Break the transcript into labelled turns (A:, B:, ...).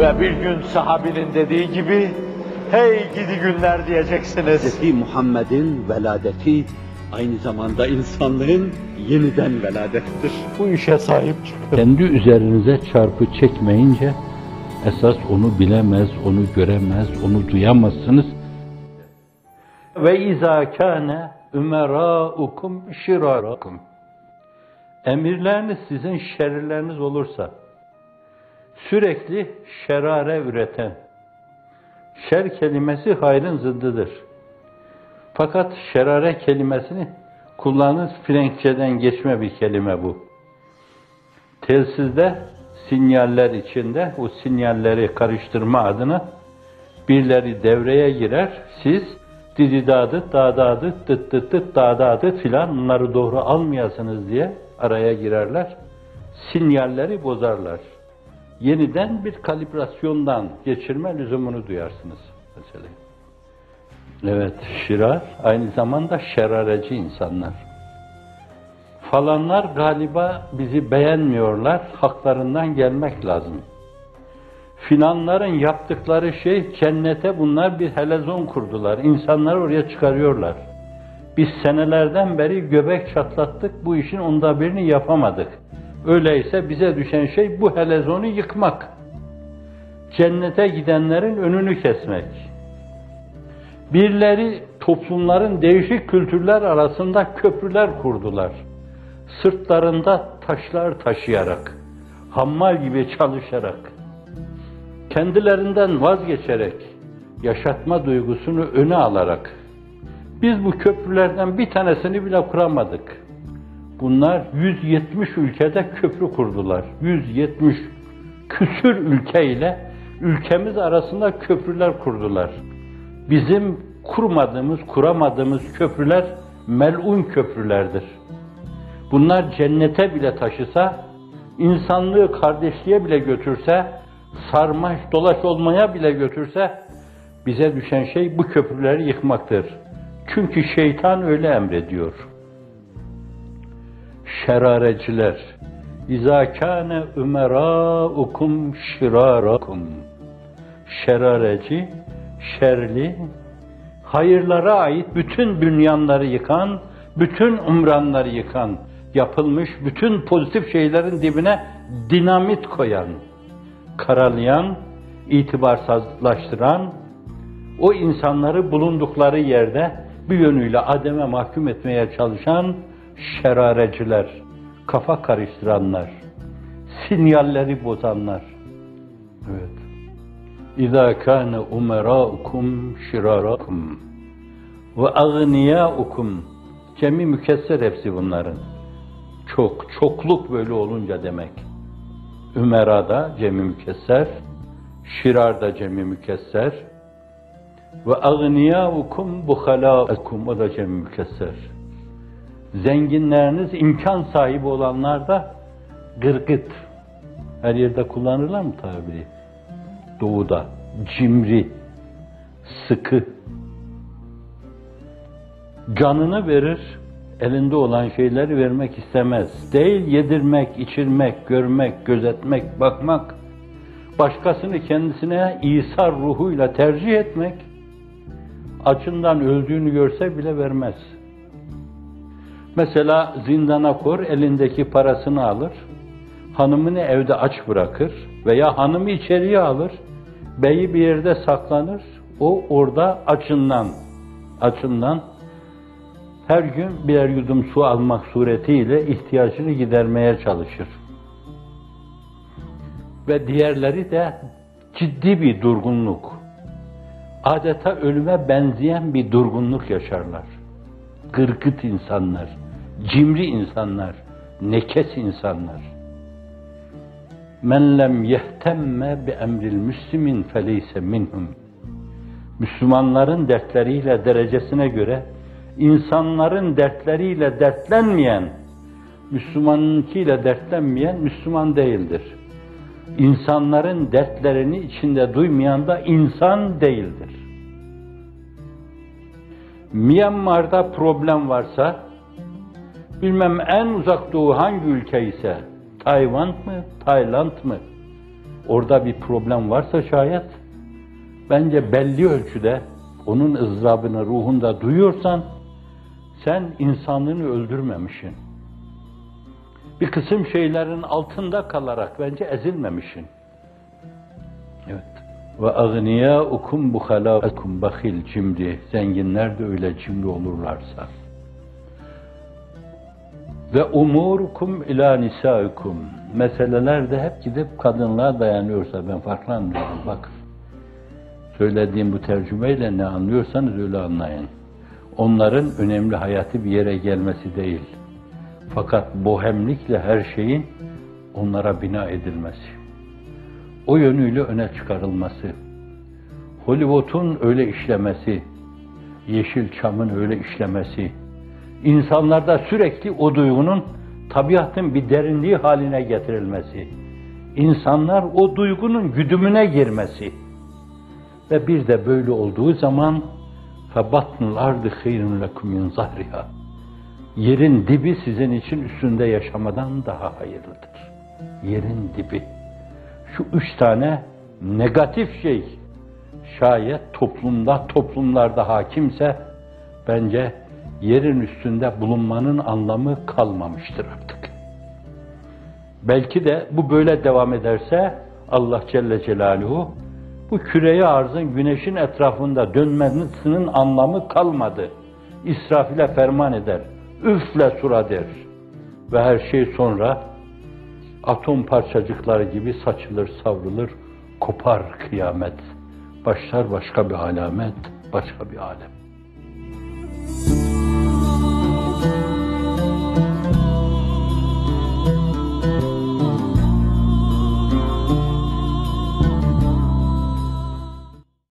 A: Ve bir gün sahabinin dediği gibi, hey gidi günler diyeceksiniz.
B: Hz. Muhammed'in veladeti aynı zamanda insanlığın yeniden veladettir.
A: Bu işe sahip çıkın.
C: Kendi üzerinize çarpı çekmeyince esas onu bilemez, onu göremez, onu duyamazsınız. Ve izâ kâne ümerâukum şirârakum. Emirleriniz sizin şerleriniz olursa, sürekli şerare üreten, şer kelimesi hayrın zıddıdır. Fakat şerare kelimesini kullanır Frenkçeden geçme bir kelime bu. Telsizde sinyaller içinde o sinyalleri karıştırma adına birileri devreye girer. Siz dididadı, dadadı, dıt dıt dıt, dadadı filan bunları doğru almayasınız diye araya girerler. Sinyalleri bozarlar. Yeniden bir kalibrasyondan geçirme lüzumunu duyarsınız mesela. Evet, şirar aynı zamanda şerareci insanlar. Falanlar galiba bizi beğenmiyorlar, haklarından gelmek lazım. Filanların yaptıkları şey cennete bunlar bir helezon kurdular. İnsanları oraya çıkarıyorlar. Biz senelerden beri göbek çatlattık, bu işin onda birini yapamadık. Öyleyse bize düşen şey bu helezonu yıkmak. Cennete gidenlerin önünü kesmek. Birileri toplumların değişik kültürler arasında köprüler kurdular. Sırtlarında taşlar taşıyarak, hammal gibi çalışarak, kendilerinden vazgeçerek, yaşatma duygusunu öne alarak, biz bu köprülerden bir tanesini bile kuramadık. Bunlar 170 ülkede köprü kurdular. 170 küsür ülkeyle ülkemiz arasında köprüler kurdular. Bizim kurmadığımız, kuramadığımız köprüler melun köprülerdir. Bunlar cennete bile taşısa, insanlığı kardeşliğe bile götürse, sarmaş dolaş olmaya bile götürse, bize düşen şey bu köprüleri yıkmaktır. Çünkü şeytan öyle emrediyor. Şerareciler, İzâ kâne ümerâukum şirârakum. Şerareci, şerli, hayırlara ait bütün bünyanları yıkan, bütün umranları yıkan, yapılmış bütün pozitif şeylerin dibine dinamit koyan, karalayan, itibarsızlaştıran, o insanları bulundukları yerde bir yönüyle ademe mahkum etmeye çalışan şerareciler, kafa karıştıranlar, sinyalleri bozanlar. Evet. İza kana umeraukum şirarakum ve agniyaukum cemi mükesser hepsi bunların. Çok, çokluk böyle olunca demek. Ümerada cemi mükesser, şirarda cemi mükesser ve agniyaukum buhalaukum o da cemi mükesser. Zenginleriniz imkan sahibi olanlar da gırgıt. Her yerde kullanırlar mı tabiri? Doğuda. Cimri. Sıkı. Canını verir, elinde olan şeyleri vermek istemez. Değil yedirmek, içirmek, görmek, gözetmek, bakmak. Başkasını kendisine İsa ruhuyla tercih etmek. Açından öldüğünü görse bile vermez. Mesela zindana kor, elindeki parasını alır, hanımını evde aç bırakır veya hanımı içeriye alır, beyi bir yerde saklanır, o orada açından, açından her gün birer yudum su almak suretiyle ihtiyacını gidermeye çalışır. Ve diğerleri de ciddi bir durgunluk, adeta ölüme benzeyen bir durgunluk yaşarlar. Gırgıt insanlar, cimri insanlar, nekes insanlar. Men lem yehtemme bi emril müslimin feleyse minhum. Müslümanların dertleriyle derecesine göre insanların dertleriyle dertlenmeyen, Müslümanınkiyle dertlenmeyen Müslüman değildir. İnsanların dertlerini içinde duymayan da insan değildir. Myanmar'da problem varsa, bilmem en uzak doğu hangi ülke ise, Tayvan mı, Tayland mı? orada bir problem varsa şayet, bence belli ölçüde onun ızdırabını ruhunda duyuyorsan, sen insanlığını öldürmemişsin. Bir kısım şeylerin altında kalarak bence ezilmemişsin. Evet. Ve agniyaukum buhalaukum bahil cimri. Zenginler de öyle cimri olurlarsa. Ve umurukum ila nisaikum. Meseleler de hep gidip kadınlığa dayanıyorsa ben farklı anlıyorum. Bak. Söylediğim bu tercümeyle ne anlıyorsanız öyle anlayın. Onların önemli hayatı bir yere gelmesi değil. Fakat bohemlikle her şeyin onlara bina edilmesi O yönüyle öne çıkarılması. Hollywood'un öyle işlemesi, Yeşilçam'ın öyle işlemesi, insanlarda sürekli o duygunun tabiatın bir derinliği haline getirilmesi, insanlar o duygunun güdümüne girmesi ve bir de böyle olduğu zaman فَبَطْنُ الْاَرْضِ خَيْرٌ لَكُمْ مِنْ زَهْرِهَا Yerin dibi sizin için üstünde yaşamadan daha hayırlıdır. Yerin dibi. Şu üç tane negatif şey şayet toplumda, toplumlarda hakimse bence yerin üstünde bulunmanın anlamı kalmamıştır artık. Belki de bu böyle devam ederse Allah Celle Celaluhu bu küreye arzın güneşin etrafında dönmesinin anlamı kalmadı. İsrafile ferman eder. Üfle sura der. Ve her şey sonra atom parçacıkları gibi saçılır, savrulur, kopar kıyamet. Başlar başka bir alamet, başka bir alem.